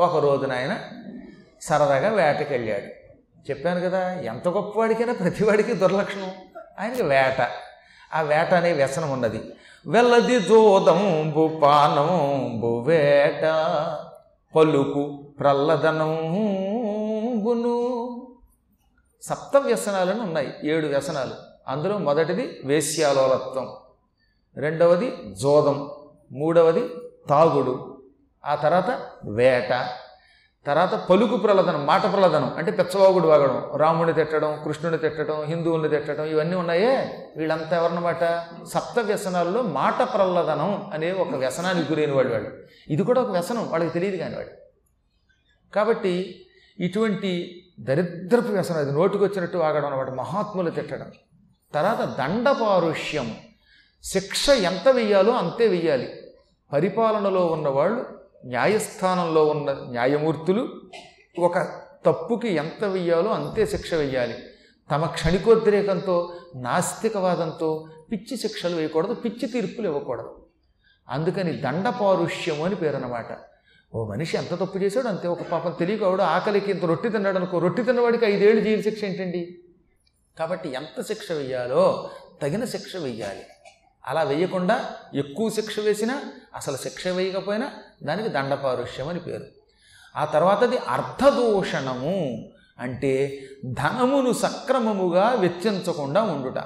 ఒక రోజున ఆయన సరదాగా వేటకి వెళ్ళాడు చెప్పాను కదా ఎంత గొప్పవాడికైనా ప్రతివాడికి దుర్లక్షణం. ఆయనకి వేట. ఆ వేట అనే వ్యసనం ఉన్నది. వెల్లది జోదంబు పానంబు వేట. పలుకు ప్రల్లదనంబును. సప్త వ్యసనాలను ఉన్నాయి ఏడు వ్యసనాలు. అందులో మొదటిది వేశ్యాలోలత్వం. రెండవది జోదం. మూడవది తాగుడు. ఆ తర్వాత వేట తర్వాత పలుకు ప్రలదనం మాట ప్రలదనం అంటే పెచ్చవాగుడు వాగడం రాముని తిట్టడం కృష్ణుని తిట్టడం హిందువుల్ని తిట్టడం ఇవన్నీ ఉన్నాయే. వీళ్ళంతా ఎవరన్నమాట సప్త వ్యసనాల్లో మాట ప్రలదనం అనే ఒక వ్యసనానికి గురైన వాడు వాడు ఇది కూడా ఒక వ్యసనం వాళ్ళకి తెలియదు కాని వాడు కాబట్టి ఇటువంటి దరిద్రపు వ్యసనం అది నోటికి వచ్చినట్టు వాగడం అనమాట మహాత్ములు తిట్టడం. తర్వాత దండపారుష్యం శిక్ష ఎంత వెయ్యాలో అంతే వెయ్యాలి. పరిపాలనలో ఉన్నవాళ్ళు న్యాయస్థానంలో ఉన్న న్యాయమూర్తులు ఒక తప్పుకి ఎంత వెయ్యాలో అంతే శిక్ష వెయ్యాలి. తమ క్షణికోద్రేకంతో నాస్తికవాదంతో పిచ్చి శిక్షలు వేయకూడదు పిచ్చి తీర్పులు ఇవ్వకూడదు. అందుకని దండపారుష్యము అని పేరన్నమాట. ఓ మనిషి ఎంత తప్పు చేశాడు అంతే ఒక పాపం తెలియక ఆవిడ ఆకలికి ఇంత రొట్టి తిన్నాడు అనుకో రొట్టి తిన్నవాడికి ఐదేళ్ళు జైలు శిక్ష ఏంటండి? కాబట్టి ఎంత శిక్ష వెయ్యాలో తగిన శిక్ష వెయ్యాలి. అలా వేయకుండా ఎక్కువ శిక్ష వేసినా అసలు శిక్ష వేయకపోయినా దానికి దండపారుష్యం అని పేరు. ఆ తర్వాతది అర్థదూషణము అంటే ధనమును సక్రమముగా వెచ్చించకుండా ఉండుట.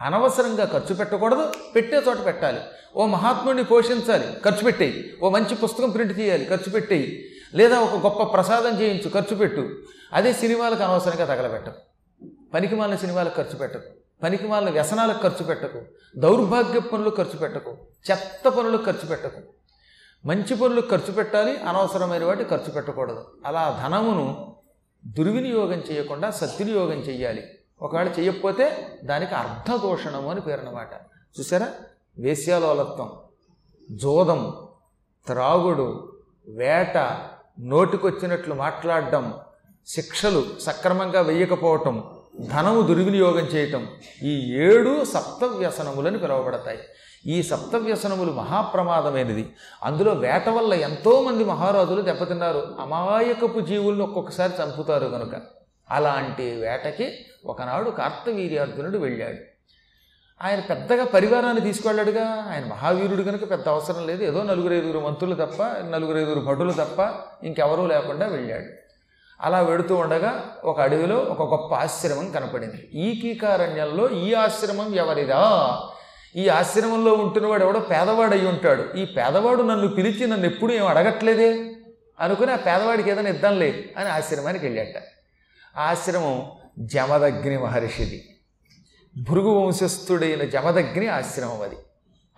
అనవసరంగా ఖర్చు పెట్టకూడదు పెట్టే చోట పెట్టాలి. ఓ మహాత్ముడిని పోషించాలి ఖర్చు పెట్టేయి. ఓ మంచి పుస్తకం ప్రింట్ చేయాలి ఖర్చు పెట్టేయి. లేదా ఒక గొప్ప ప్రసాదం చేయించు ఖర్చు పెట్టు. అదే సినిమాలకు అనవసరంగా తగలబెట్టం. పనికి మాలిన సినిమాలకు ఖర్చు పెట్టకు. పనికి వాళ్ళ వ్యసనాలకు ఖర్చు పెట్టకు దౌర్భాగ్య పనులు ఖర్చు పెట్టకు చెత్త పనులు ఖర్చు పెట్టకు. మంచి పనులు ఖర్చు పెట్టాలి అనవసరమైన వాటి ఖర్చు పెట్టకూడదు. అలా ధనమును దుర్వినియోగం చేయకుండా సద్వినియోగం చేయాలి ఒకవేళ చేయకపోతే దానికి అర్ధదోషణము అని పేరు అన్నమాట చూసారా? వేశ్యాలోలత్వం జోదం త్రాగుడు వేట నోటికొచ్చినట్లు మాట్లాడడం శిక్షలు సక్రమంగా వేయకపోవటం ధనము దుర్వినియోగం చేయటం ఈ ఏడు సప్తవ్యసనములని పిలువబడతాయి. ఈ సప్త వ్యసనములు మహాప్రమాదమైనది. అందులో వేట వల్ల ఎంతోమంది మహారాజులు దెబ్బతిన్నారు. అమాయకపు జీవులను ఒక్కొక్కసారి చంపుతారు కనుక అలాంటి వేటకి ఒకనాడు కార్తవీర్యార్జునుడు వెళ్ళాడు. ఆయన పెద్దగా పరివారాన్ని తీసుకెళ్ళాడుగా ఆయన మహావీరుడు కనుక పెద్ద అవసరం లేదు. ఏదో నలుగురు ఐదుగురు మంత్రులు తప్ప నలుగురు ఐదుగురు భటులు తప్ప ఇంకెవరూ లేకుండా వెళ్ళాడు. అలా వెడుతూ ఉండగా ఒక అడవిలో ఒక గొప్ప ఆశ్రమం కనపడింది. ఈ కీకారణ్యంలో ఈ ఆశ్రమం ఎవరిదా? ఈ ఆశ్రమంలో ఉంటున్నవాడు ఎవడో పేదవాడు అయి ఉంటాడు. ఈ పేదవాడు నన్ను పిలిచి నన్ను ఎప్పుడు ఏం అడగట్లేదే? అనుకుని ఆ పేదవాడికి ఏదైనా ఇద్దాంలే అని ఆశ్రమానికి వెళ్ళాట. ఆశ్రమం జమదగ్ని మహర్షిది. భృగు వంశస్థుడైన జమదగ్ని ఆశ్రమం అది.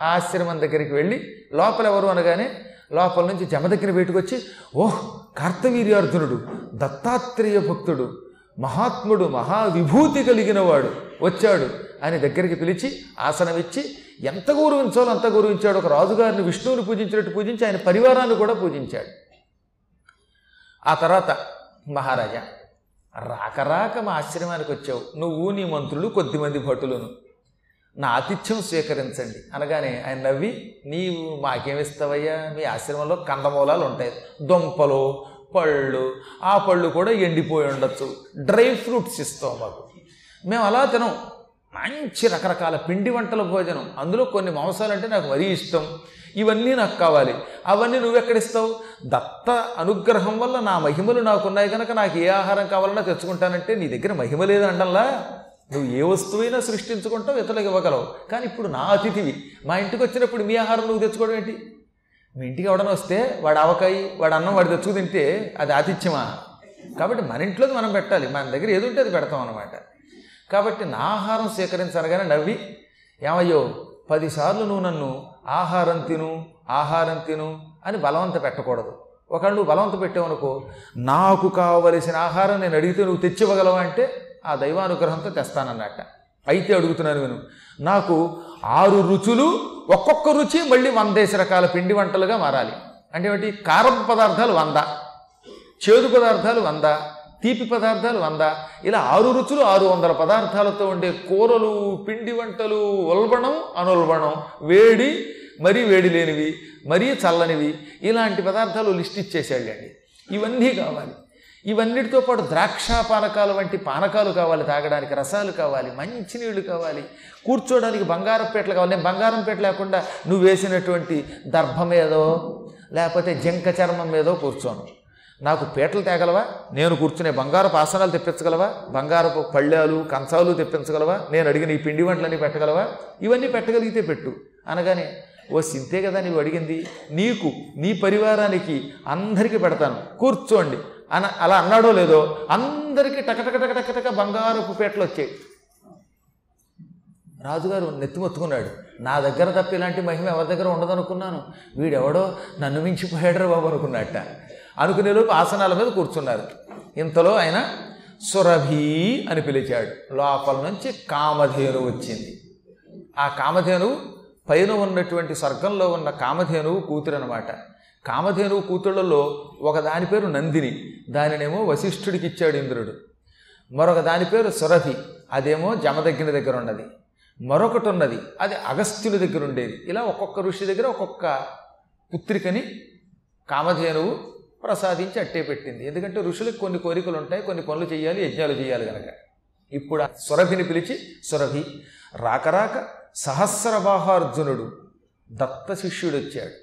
ఆ ఆశ్రమం దగ్గరికి వెళ్ళి లోపల ఎవరు అనగానే లోపల నుంచి జమ దగ్గర వచ్చి ఓహ్ కార్తవీర్యార్జునుడు దత్తాత్రేయ భక్తుడు మహాత్ముడు మహావిభూతి కలిగిన వాడు వచ్చాడు. ఆయన దగ్గరికి పిలిచి ఆసనమిచ్చి ఎంత గౌరవించాలో అంత గౌరవించాడు. ఒక రాజుగారిని విష్ణువుని పూజించినట్టు పూజించి ఆయన పరివారాన్ని కూడా పూజించాడు. ఆ తర్వాత మహారాజా రాక మా ఆశ్రమానికి వచ్చావు నువ్వు నీ మంత్రులు కొద్దిమంది భటులను. నా ఆతిథ్యం స్వీకరించండి. అనగానే ఆయన నవ్వి నీవు మాకేమిస్తావయ్యా? మీ ఆశ్రమంలో కందమూలాలు ఉంటాయి. దుంపలు పళ్ళు ఆ పళ్ళు కూడా ఎండిపోయి ఉండొచ్చు. డ్రై ఫ్రూట్స్ ఇస్తావు మాకు. మేము అలా తినం. మంచి రకరకాల పిండి వంటల భోజనం. అందులో కొన్ని మాంసాలు అంటే నాకు మరీ ఇష్టం. ఇవన్నీ నాకు కావాలి. అవన్నీ నువ్వెక్కడిస్తావు? దత్త అనుగ్రహం వల్ల నా మహిమలు నాకున్నాయి కనుక నాకు ఏ ఆహారం కావాలన్నా తెచ్చుకుంటానంటే నీ దగ్గర మహిమ లేదంటల్లా నువ్వు ఏ వస్తువైనా సృష్టించుకుంటావు ఇతరులకు ఇవ్వగలవు. కానీ ఇప్పుడు నా అతిథివి మా ఇంటికి వచ్చినప్పుడు మీ ఆహారం నువ్వు తెచ్చుకోవడం ఏంటి? మీ ఇంటికి ఎవడన్నా వస్తే వాడు ఆవకాయి వాడు అన్నం వాడు తెచ్చుకు తింటే అది ఆతిథ్యమా? కాబట్టి మన ఇంట్లోది మనం పెట్టాలి. మన దగ్గర ఏది ఉంటే అది పెడతాం అనమాట కాబట్టి నా ఆహారం స్వీకరించనగానే నవ్వి ఏమయ్యో పదిసార్లు నువ్వు నన్ను ఆహారం తిను ఆహారం తిను అని బలవంత పెట్టకూడదు. ఒకళ్ళు నువ్వు బలవంత పెట్టావనుకో నాకు కావలసిన ఆహారం నేను అడిగితే నువ్వు తెచ్చివ్వగలవా? అంటే ఆ దైవానుగ్రహంతో తెస్తానన్నట్ట. అయితే అడుగుతున్నాను నేను నాకు ఆరు రుచులు ఒక్కొక్క రుచి మళ్ళీ వందేసి రకాల పిండి వంటలుగా మారాలి. అంటే ఏమిటి? కారం పదార్థాలు వంద చేదు పదార్థాలు వంద తీపి పదార్థాలు వంద ఇలా ఆరు రుచులు ఆరు వందల పదార్థాలతో ఉండే కూరలు పిండి వంటలు ఉల్బణం అనుల్బణం వేడి మరీ వేడి లేనివి మరీ చల్లనివి ఇలాంటి పదార్థాలు లిస్ట్ ఇచ్చేసేళ్ళండి ఇవన్నీ కావాలి. ఇవన్నిటితో పాటు ద్రాక్ష పానకాలు వంటి పానకాలు కావాలి తాగడానికి రసాలు కావాలి మంచినీళ్ళు కావాలి కూర్చోడానికి బంగారం పేటలు కావాలి. నేను బంగారం పీట లేకుండా నువ్వు వేసినటువంటి దర్భ మీదో లేకపోతే జంక చర్మం మీదో కూర్చోను. నాకు పీటలు తేగలవా? నేను కూర్చునే బంగారపు ఆసనాలు తెప్పించగలవా? బంగారపు పళ్ళాలు కంచాలు తెప్పించగలవా? నేను అడిగిన ఈ పిండి వంటలన్నీ పెట్టగలవా? ఇవన్నీ పెట్టగలిగితే పెట్టు. అనగానే ఓ సింతే కదా నీవు అడిగింది? నీకు నీ పరివారానికి అందరికీ పెడతాను. కూర్చోండి. అన అలా అన్నాడో లేదో అందరికీ టకటక టక బంగారపు పేటలు వచ్చాయి. రాజుగారు నెత్తిమొత్తుకున్నాడు. నా దగ్గర తప్ప ఇలాంటి మహిమ ఎవరి దగ్గర ఉండదనుకున్నాను? వీడెవడో నన్ను మించిపోయాడరా బాబు అనుకున్నట్ట. అనుకునేలోపు ఆసనాల మీద కూర్చున్నారు. ఇంతలో ఆయన సురభి అని పిలిచాడు. లోపల నుంచి కామధేను వచ్చింది. ఆ కామధేనువు పైన ఉన్నటువంటి స్వర్గంలో ఉన్న కామధేనువు కూతురు కామధేను కామధేనువు కూతుళ్ళలో ఒక దాని పేరు నందిని దానినేమో వశిష్ఠుడికి ఇచ్చాడు ఇంద్రుడు. మరొక దాని పేరు సురభి అదేమో జమదగ్గిన దగ్గర ఉన్నది. మరొకటి ఉన్నది అది అగస్త్యుని దగ్గర ఉండేది. ఇలా ఒక్కొక్క ఋషి దగ్గర ఒక్కొక్క పుత్రికని కామధేనువు ప్రసాదించి అట్టే పెట్టింది. ఎందుకంటే ఋషులకు కొన్ని కోరికలు ఉంటాయి కొన్ని పనులు చేయాలి యజ్ఞాలు చేయాలి కనుక ఇప్పుడు సురభిని పిలిచి సురభి రాకరాక సహస్రబాహార్జునుడు దత్త శిష్యుడు వచ్చాడు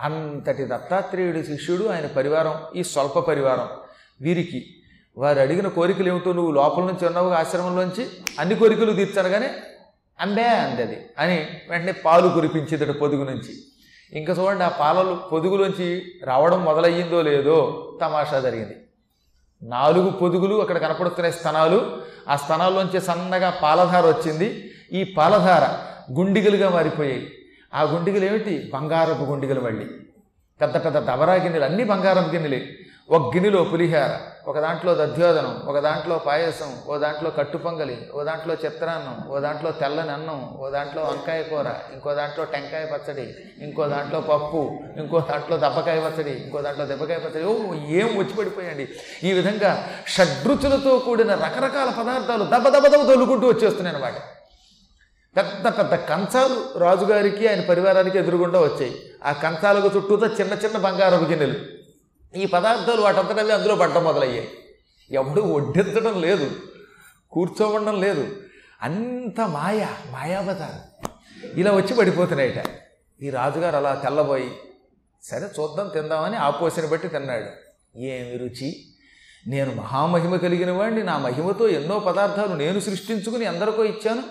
అంతటి దత్తాత్రేయుడి శిష్యుడు ఆయన పరివారం ఈ స్వల్ప పరివారం వీరికి. వారు అడిగిన కోరికలు ఏమిటో నువ్వు లోపల నుంచి ఉన్నావు ఆశ్రమంలోంచి? అన్ని కోరికలు తీర్చనగానే అంబే అందది అని వెంటనే పాలు కురిపించేదట పొదుగు నుంచి. ఇంకా చూడండి ఆ పాలలు పొదుగులోంచి రావడం మొదలయ్యిందో లేదో తమాషా జరిగింది. నాలుగు పొదుగులు అక్కడ కనపడుతున్నాయి స్తనాలు ఆ స్తనాల్లోంచి సన్నగా పాలధార వచ్చింది. ఈ పాలధార గుండిగలుగా మారిపోయాయి. ఆ గుండిగలు ఏమిటి బంగారపు గుండిగలు మళ్ళీ. పెద్ద పెద్ద దబరా గిన్నెలు అన్నీ బంగారం గిన్నెలే. ఒక గిన్నెలో పులిహార ఒక దాంట్లో దధ్యోదనం ఒక దాంట్లో పాయసం ఓ దాంట్లో కట్టుపొంగలి ఓ దాంట్లో చిత్రాన్నం ఓ దాంట్లో తెల్లని అన్నం ఓ దాంట్లో వంకాయ కూర ఇంకో దాంట్లో టెంకాయ పచ్చడి ఇంకో దాంట్లో పప్పు ఇంకో దాంట్లో దెబ్బకాయ పచ్చడి ఇంకో దాంట్లో దెబ్బకాయ పచ్చడి. ఓ ఏం వచ్చి పడిపోయండి ఈ విధంగా షడ్రుచులతో కూడిన రకరకాల పదార్థాలు దెబ్బ దెబ్బ దెబ్బ దొల్లుకుంటూ వచ్చేస్తున్నాయి అన్నమాట పెద్ద పెద్ద కంచాలు రాజుగారికి ఆయన పరివారానికి ఎదురుగుండా వచ్చాయి. ఆ కంచాలకు చుట్టూతో చిన్న చిన్న బంగారపు గిన్నెలు. ఈ పదార్థాలు వాటంతటవి అందులో పడ్డం మొదలయ్యాయి. ఎవడు వడ్డించడం లేదు కూర్చోవడం లేదు. అంత మాయ మాయాబజారు ఇలా వచ్చి పడిపోతున్నాయట. ఈ రాజుగారు అలా తెల్లబోయి సరే చూద్దాం తిందామని ఆ పోసిన బట్టి తిన్నాడు. ఏమి రుచి? నేను మహామహిమ కలిగిన వాడిని నా మహిమతో ఎన్నో పదార్థాలు నేను సృష్టించుకుని ఎందరికో ఇచ్చాను.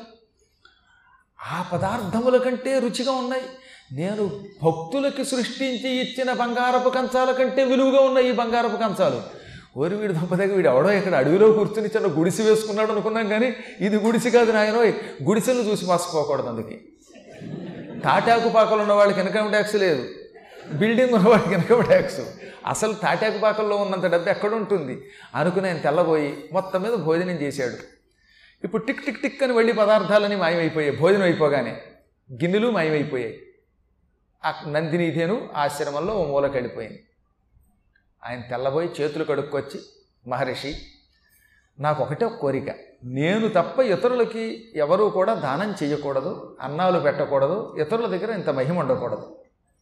ఆ పదార్థముల కంటే రుచిగా ఉన్నాయి. నేను భక్తులకి సృష్టించి ఇచ్చిన బంగారపు కంచాల కంటే విలువగా ఉన్నాయి ఈ బంగారపు కంచాలు. ఓరి వీడు దంపతిగా వీడు ఎవడో ఇక్కడ అడవిలో కూర్చుని చిన్న గుడిసి వేసుకున్నాడు అనుకున్నాం కానీ ఇది గుడిసి కాదు నాయన గుడిసెలు చూసి మోసపోకూడదు అందుకే. తాటాకు పాకలు ఉన్న వాళ్ళకి ఇన్కమ్ ట్యాక్స్ లేదు. బిల్డింగ్ ఉన్న వాళ్ళకి ఇన్కమ్ ట్యాక్స్ అసలు తాటాకు పాకల్లో ఉన్నంత డబ్బు ఎక్కడ ఉంటుంది? అనుకుని ఆయన తెల్లబోయి మొత్తం మీద భోజనం చేశాడు. ఇప్పుడు టిక్ టిక్ టిక్ అని వెళ్ళి పదార్థాలని మాయమైపోయాయి భోజనం అయిపోగానే గిన్నెలు మాయమైపోయాయి. ఆ నందినీధేను ఆశ్రమంలో ఓ మూల కడిపోయింది. ఆయన తెల్లబోయి చేతులు కడుక్కొచ్చి మహర్షి నాకు ఒకటే కోరిక. నేను తప్ప ఇతరులకి ఎవరూ కూడా దానం చేయకూడదు అన్నాలు పెట్టకూడదు ఇతరుల దగ్గర ఇంత మహిమ ఉండకూడదు.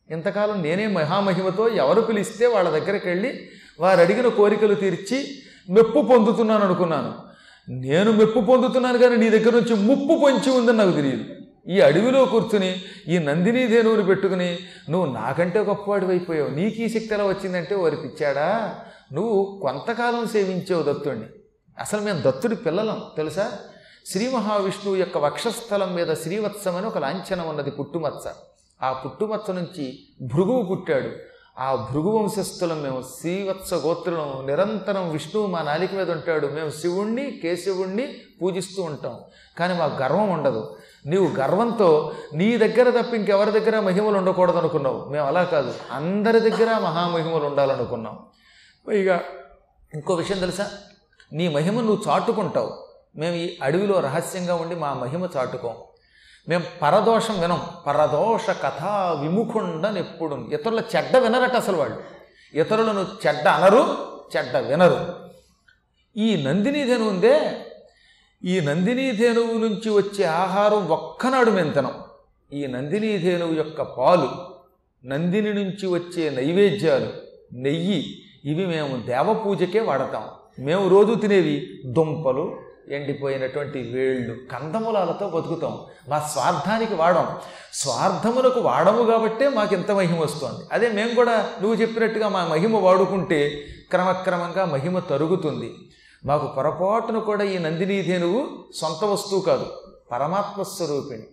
ఇంతకాలం నేనే మహామహిమతో ఎవరు పిలిస్తే వాళ్ళ దగ్గరికి వెళ్ళి వారు అడిగిన కోరికలు తీర్చి మెప్పు పొందుతున్నాను అనుకున్నాను నేను మెప్పు పొందుతున్నాను కానీ నీ దగ్గర నుంచి ముప్పు పొంచి ఉందని నాకు తెలియదు. ఈ అడవిలో కూర్చుని ఈ నందిని ధేనువుని పెట్టుకుని నువ్వు నాకంటే గొప్పవాడు అయిపోయావు. నీకు ఈ శక్తి ఎలా వచ్చిందంటే వారి పిచ్చాడా నువ్వు కొంతకాలం సేవించావు దత్తుడిని అసలు మేము దత్తుడి పిల్లలం తెలుసా? శ్రీ మహావిష్ణువు యొక్క వక్షస్థలం మీద శ్రీవత్సం అని ఒక లాంఛనం ఉన్నది పుట్టుమచ్చ ఆ పుట్టుమచ్చ నుంచి భృగువు పుట్టాడు. ఆ భృగువంశస్థులం మేము శ్రీవత్స గోత్రులం నిరంతరం విష్ణువు మా నాలిక మీద ఉంటాడు. మేము శివుణ్ణి కేశవుణ్ణి పూజిస్తూ ఉంటాం. కానీ మాకు గర్వం ఉండదు. నీవు గర్వంతో నీ దగ్గర తప్ప ఇంకెవరి దగ్గర మహిమలు ఉండకూడదు అనుకున్నావు మేము అలా కాదు. అందరి దగ్గర మహామహిమలు ఉండాలనుకున్నాం. పైగా ఇంకో విషయం తెలుసా? నీ మహిమ నువ్వు చాటుకుంటావు. మేము ఈ అడవిలో రహస్యంగా ఉండి మా మహిమ చాటుకోం. మేము పరదోషం వినం. పరదోష కథ విముఖుండని ఎప్పుడు. ఇతరుల చెడ్డ వినరట అసలు వాళ్ళు. ఇతరులను చెడ్డ అనరు చెడ్డ వినరు. ఈ నందిని ధేను ఉందే ఈ నందిని ధేనువు నుంచి వచ్చే ఆహారం ఒక్కనాడు మెంతనం ఈ నందిని ధేనువు యొక్క పాలు నందిని నుంచి వచ్చే నైవేద్యాలు నెయ్యి ఇవి మేము దేవపూజకే వాడతాం. మేము రోజు తినేవి దుంపలు ఎండిపోయినటువంటి వేళ్ళు కందమూలాలతో బతుకుతాం. మా స్వార్థానికి వాడం. స్వార్థములకు వాడము కాబట్టే మాకు ఇంత మహిమ వస్తుంది. అదే మేము కూడా నువ్వు చెప్పినట్టుగా మా మహిమ వాడుకుంటే క్రమక్రమంగా మహిమ తరుగుతుంది. మాకు పొరపాటును కూడా ఈ నందినీధేనువు సొంత వస్తువు కాదు పరమాత్మ స్వరూపిణి.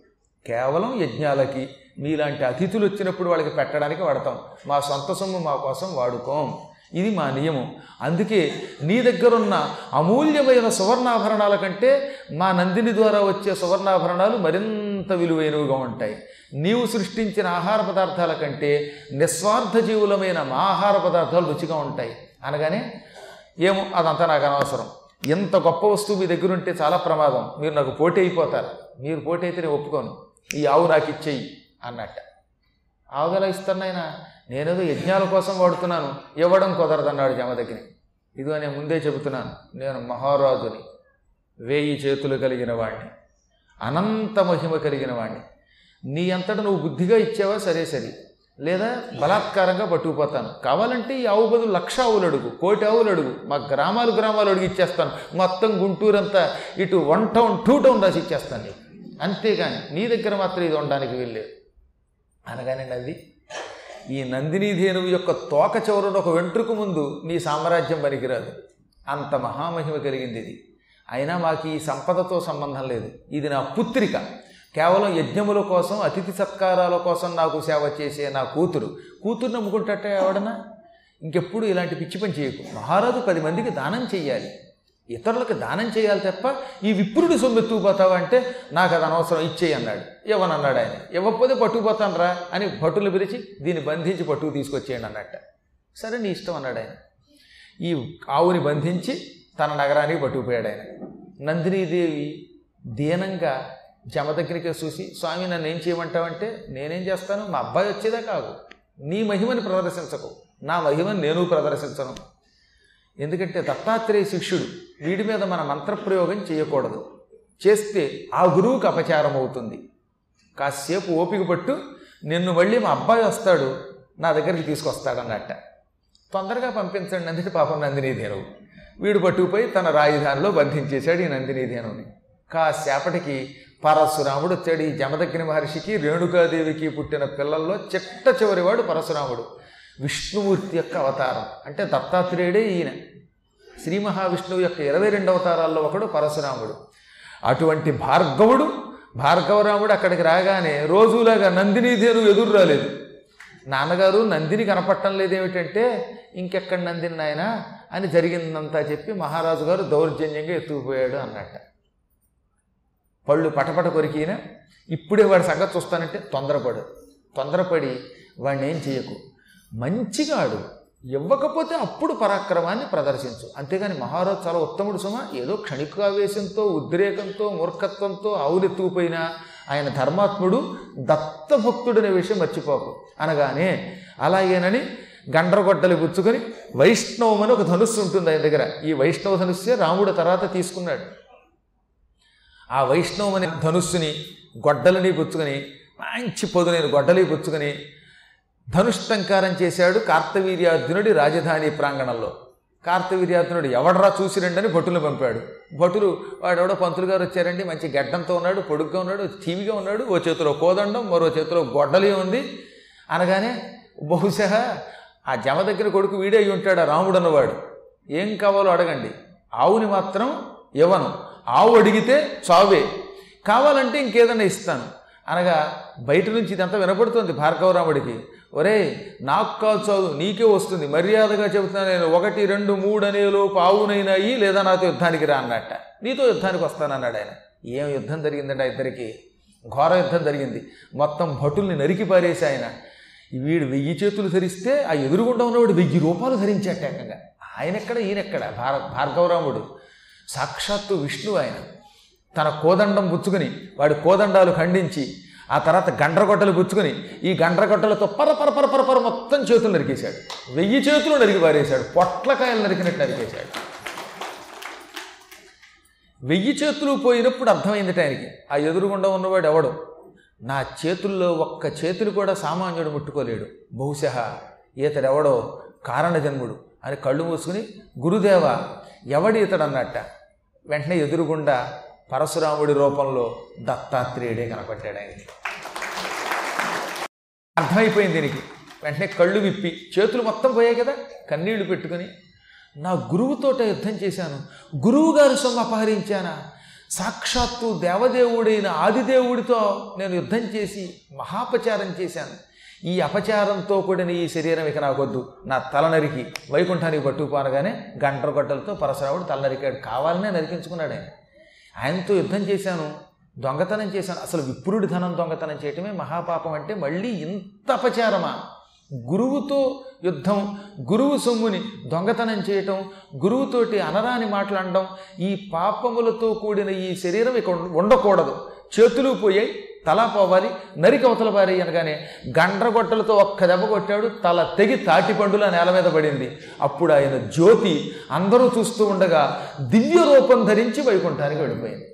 కేవలం యజ్ఞాలకి మీలాంటి అతిథులు వచ్చినప్పుడు వాళ్ళకి పెట్టడానికి వాడతాం. మా సొంత సొమ్ము మా కోసం వాడుకోం. ఇది మా నియమం. అందుకే నీ దగ్గరున్న అమూల్యమైన సువర్ణాభరణాల కంటే మా నందిని ద్వారా వచ్చే సువర్ణాభరణాలు మరింత విలువైనవిగా ఉంటాయి. నీవు సృష్టించిన ఆహార పదార్థాల కంటే నిస్వార్థ జీవులమైన మా ఆహార పదార్థాలు రుచిగా ఉంటాయి. అనగానే ఏమో అదంతా నాకు అనవసరం. ఎంత గొప్ప వస్తువు మీ దగ్గర ఉంటే చాలా ప్రమాదం. మీరు నాకు పోటీ అయిపోతారు. మీరు పోటీ అయితే నేను ఒప్పుకోను. ఈ ఆవు నాకు ఇచ్చేయి అన్నట్ట. ఆవుగల ఆయన నేనేదో యజ్ఞాల కోసం వాడుతున్నాను. ఇవ్వడం కుదరదన్నాడు జమదగ్ని ఇదిగో నేను ముందే చెబుతున్నాను. నేను మహారాజుని. వేయి చేతులు కలిగిన వాడిని అనంత మహిమ కలిగిన వాడిని నీ అంతట నువ్వు బుద్ధిగా ఇచ్చావా? సరే సరే. లేదా బలాత్కారంగా పట్టుకుపోతాను. కావాలంటే ఈ ఆవు బదులు లక్ష ఆవులు అడుగు. కోటి ఆవులు అడుగు. మా గ్రామాలు గ్రామాలు అడుగు ఇచ్చేస్తాను. మొత్తం గుంటూరంతా ఇటు వన్ టౌన్ టూ టౌన్ రాసి ఇచ్చేస్తాను నీకు. అంతేగాని నీ దగ్గర మాత్రం ఇది ఉండడానికి వెళ్ళలేదు అనగానే అది ఈ నందినీధేనువు యొక్క తోక చివరన ఒక వెంట్రుకు ముందు నీ సామ్రాజ్యం పనికిరాదు. అంత మహామహిమ కలిగింది ఇది. అయినా మాకు ఈ సంపదతో సంబంధం లేదు. ఇది నా పుత్రిక. కేవలం యజ్ఞముల కోసం అతిథి సత్కారాల కోసం నాకు సేవ చేసే నా కూతురు. కూతురు నమ్ముకుంటట్టే ఎవడన ఇంకెప్పుడు ఇలాంటి పిచ్చి పని చేయకు. మహారాజు పది మందికి దానం చెయ్యాలి. ఇతరులకు దానం చేయాలి తప్ప ఈ విప్రుడి సొమ్మెత్తుకుపోతావా అంటే నాకు అది అనవసరం ఇచ్చేయి అన్నాడు. ఇవ్వనన్నాడు ఆయన. ఇవ్వకపోతే పట్టుకుపోతాను రా అని భటులు పిలిచి దీన్ని బంధించి పట్టుకు తీసుకొచ్చేయండి అన్నట్ట. సరే నీ ఇష్టం అన్నాడు ఆయన. ఈ ఆవుని బంధించి తన నగరానికి పట్టుకుపోయాడు ఆయన. నందినీదేవి దీనంగా జమ దగ్గరికి చూసి స్వామి నన్ను ఏం చేయమంటావంటే నేనేం చేస్తాను? మా అబ్బాయి వచ్చేదా కాదు. నీ మహిమని ప్రదర్శించకు. నా మహిమని నేను ప్రదర్శించను. ఎందుకంటే దత్తాత్రేయ శిష్యుడు వీడి మీద మన మంత్రప్రయోగం చేయకూడదు. చేస్తే ఆ గురువుకి అపచారం అవుతుంది కాసేపు ఓపిక పట్టు నిన్ను మళ్ళీ మా అబ్బాయి వస్తాడు నా దగ్గరికి తీసుకొస్తాడన్నట్ట. తొందరగా పంపించండి అందుకే పాపం నందినీధేనువు వీడు పట్టుకుపోయి తన రాజధానిలో బంధించేశాడు ఈ నందినీధేనువుని కాసేపటికి పరశురాముడు వచ్చాడు. ఈ జమదగ్ని మహర్షికి రేణుకాదేవికి పుట్టిన పిల్లల్లో చిట్ట చివరివాడు పరశురాముడు. విష్ణుమూర్తి యొక్క అవతారం. అంటే దత్తాత్రేయుడే ఈయన. శ్రీ మహావిష్ణువు యొక్క ఇరవై రెండు అవతారాల్లో ఒకడు పరశురాముడు. అటువంటి భార్గవుడు భార్గవరాముడు అక్కడికి రాగానే రోజులాగా నందిని దేవుడు ఎదురు రాలేదు. నాన్నగారు నందిని కనపడటం లేదేమిటంటే ఇంకెక్కడ నందిని నాయన అని జరిగిందంతా చెప్పి మహారాజు గారు దౌర్జన్యంగా ఎత్తుకుపోయాడు అన్నట్ట. పళ్ళు పటపట కొరికిన ఇప్పుడే వాడి సంగతి చూస్తానంటే తొందరపడు. తొందరపడి వాడిని ఏం చేయకు. మంచిగా ఆడు. ఇవ్వకపోతే అప్పుడు పరాక్రమాన్ని ప్రదర్శించు. అంతేగాని మహారాజు చాలా ఉత్తముడు సుమ. ఏదో క్షణికావేశంతో ఉద్రేకంతో మూర్ఖత్వంతో ఆవులెత్తుకుపోయినా ఆయన ధర్మాత్ముడు దత్తభక్తుడనే విషయం మర్చిపోకు. అనగానే అలాగేనని గండ్రగొడ్డలు గుచ్చుకొని వైష్ణవం అని ఒక ధనుస్సు ఉంటుంది ఆయన దగ్గర. ఈ వైష్ణవ ధనుస్సే రాముడు తర్వాత తీసుకున్నాడు. ఆ వైష్ణవం అనే ధనుస్సుని గొడ్డలని పుచ్చుకొని మంచి పొదునైన గొడ్డలి పుచ్చుకొని ధనుష్టంకారం చేశాడు కార్తవీర్యార్జునుడి రాజధాని ప్రాంగణంలో. కార్తవీర్యార్జునుడు ఎవడరా చూసిరండని భటులు పంపాడు. భటులు వాడెవడో పంతులు గారు వచ్చారండి మంచి గడ్డంతో ఉన్నాడు పొడుగ్గా ఉన్నాడు టీవీగా ఉన్నాడు ఓ చేతిలో కోదండం మరో చేతిలో గొడ్డలి ఉంది. అనగానే బహుశా ఆ జమ దగ్గర కొడుకు వీడే అయి ఉంటాడు ఆ రాముడు అన్నవాడు ఏం కావాలో అడగండి. ఆవుని మాత్రం ఇవ్వను. ఆవు అడిగితే చావే. కావాలంటే ఇంకేదన్నా ఇస్తాను. అనగా బయట నుంచి ఇదంతా వినపడుతుంది భార్గవరాముడికి. ఒరే నాకు కాదు చదువు నీకే వస్తుంది. మర్యాదగా చెబుతున్నా నేను. ఒకటి రెండు మూడు అనేలోపు ఆవునైనాయి లేదా నాతో యుద్ధానికి రా అన్నట్ట. నీతో యుద్ధానికి వస్తానన్నాడు ఆయన. ఏం యుద్ధం జరిగిందంటే ఆ ఇద్దరికి? ఘోర యుద్ధం జరిగింది. మొత్తం భటుల్ని నరికి పారేసి ఆయన. వీడు వెయ్యి చేతులు ధరిస్తే ఆ ఎదురుగుండా ఉన్నవాడు వెయ్యి రూపాయలు ధరించాట ఏకంగా. ఆయనెక్కడ ఈయనెక్కడ? భార భార్గవరాముడు. సాక్షాత్తు విష్ణు ఆయన. తన కోదండం పుచ్చుకుని వాడి కోదండాలు ఖండించి ఆ తర్వాత గండ్రగొట్టలు పుచ్చుకొని ఈ గండ్రగొట్టలతో పర పర పర పర పర మొత్తం చేతులు నరికేశాడు. వెయ్యి చేతులు నరికి పారేశాడు. పొట్లకాయలు నరికినట్టు నరికేశాడు. వెయ్యి చేతులు పోయినప్పుడు అర్థమైంది ఆయనకి ఆ ఎదురుగుండా ఉన్నవాడు ఎవడు? నా చేతుల్లో ఒక్క చేతులు కూడా సామాన్యుడు ముట్టుకోలేడు. బహుశా ఇతడెవడో కారణజన్ముడు అని కళ్ళు మూసుకుని గురుదేవ ఎవడి ఇతడు అన్నట్ట వెంటనే ఎదురుగుండా పరశురాముడి రూపంలో దత్తాత్రేయుడే కనపడ్డాడు ఆయనకి. అర్థమైపోయింది దీనికి. వెంటనే కళ్ళు విప్పి చేతులు మొత్తం పోయాయి కదా కన్నీళ్ళు పెట్టుకుని నా గురువుతోట యుద్ధం చేశాను. గురువు గారి సొమ్ము అపహరించానా? సాక్షాత్తు దేవదేవుడైన ఆదిదేవుడితో నేను యుద్ధం చేసి మహాపచారం చేశాను. ఈ అపచారంతో కూడిన ఈ శరీరం ఇక నాకొద్దు. నా తల నరికి వైకుంఠానికి పట్టుకుపోనగానే గంటల గొట్టలతో పరశురాముడు తల నరికాడు. కావాలనే నరికించుకున్నాడు ఆయన. ఆయనతో యుద్ధం చేశాను. దొంగతనం చేశాను. అసలు విప్రుడి ధనం దొంగతనం చేయటమే మహాపాపం అంటే మళ్ళీ ఇంత అపచారమా? గురువుతో యుద్ధం గురువు సొమ్ముని దొంగతనం చేయటం గురువుతోటి అనరాని మాట్లాడడం ఈ పాపములతో కూడిన ఈ శరీరం ఇక ఉండకూడదు. చేతులు పోయాయి తల పోవాలి నరికి అవతల పారి అనగానే గండ్రగొట్టలతో ఒక్క దెబ్బ కొట్టాడు తల తెగి తాటిపండుల నేల మీద పడింది. అప్పుడు ఆయన జ్యోతి అందరూ చూస్తూ ఉండగా దివ్య రూపం ధరించి వైకుంఠానికి వెళ్ళిపోయింది.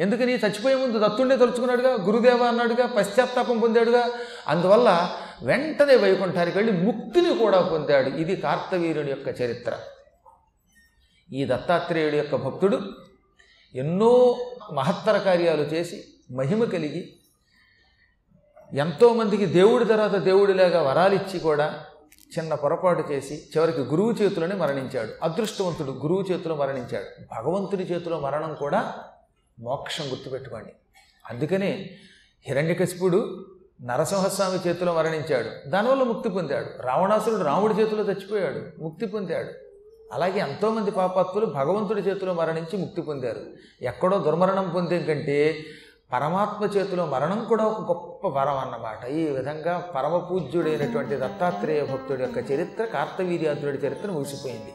ఎందుకని చచ్చిపోయే ముందు దత్తుండే తలుచుకున్నాడుగా గురుదేవ అన్నాడుగా పశ్చాత్తాపం పొందాడుగా. అందువల్ల వెంటనే వైకుంఠానికి వెళ్ళి ముక్తిని కూడా పొందాడు. ఇది కార్తవీరుని యొక్క చరిత్ర. ఈ దత్తాత్రేయుడి యొక్క భక్తుడు ఎన్నో మహత్తర కార్యాలు చేసి మహిమ కలిగి ఎంతోమందికి దేవుడి తర్వాత దేవుడిలాగా వరాలిచ్చి కూడా చిన్న పొరపాటు చేసి చివరికి గురువు చేతిలోనే మరణించాడు. అదృష్టవంతుడు గురువు చేతిలో మరణించాడు. భగవంతుడి చేతిలో మరణం కూడా మోక్షం గుర్తుపెట్టుకోండి. అందుకనే హిరణ్యకశిపుడు నరసింహస్వామి చేతిలో మరణించాడు. దానివల్ల ముక్తి పొందాడు. రావణాసురుడు రాముడి చేతిలో చచ్చిపోయాడు. ముక్తి పొందాడు. అలాగే ఎంతోమంది పాపాత్ములు భగవంతుడి చేతిలో మరణించి ముక్తి పొందారు. ఎక్కడో దుర్మరణం పొందే కంటే పరమాత్మ చేతిలో మరణం కూడా ఒక గొప్ప వరం అన్నమాట. ఈ విధంగా పరమ పూజ్యుడైనటువంటి దత్తాత్రేయ భక్తుడి యొక్క చరిత్ర కార్తవీర్యాద్రుడి చరిత్ర ముగిసిపోయింది.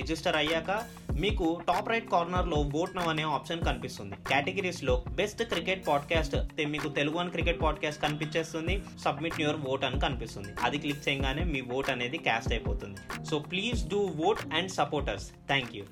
రిజిస్టర్ అయ్యాక మీకు టాప్ రైట్ కార్నర్లో ఓట్ నవ్ అనే ఆప్షన్ కనిపిస్తుంది. కేటగిరీస్లో బెస్ట్ క్రికెట్ పాడ్కాస్ట్ మీకు తెలుగు అని క్రికెట్ పాడ్కాస్ట్ కనిపించేస్తుంది. సబ్మిట్ యువర్ ఓట్ అని కనిపిస్తుంది. అది క్లిక్ చేయగానే మీ ఓట్ అనేది క్యాస్ట్ అయిపోతుంది. So please do vote and supporters thank you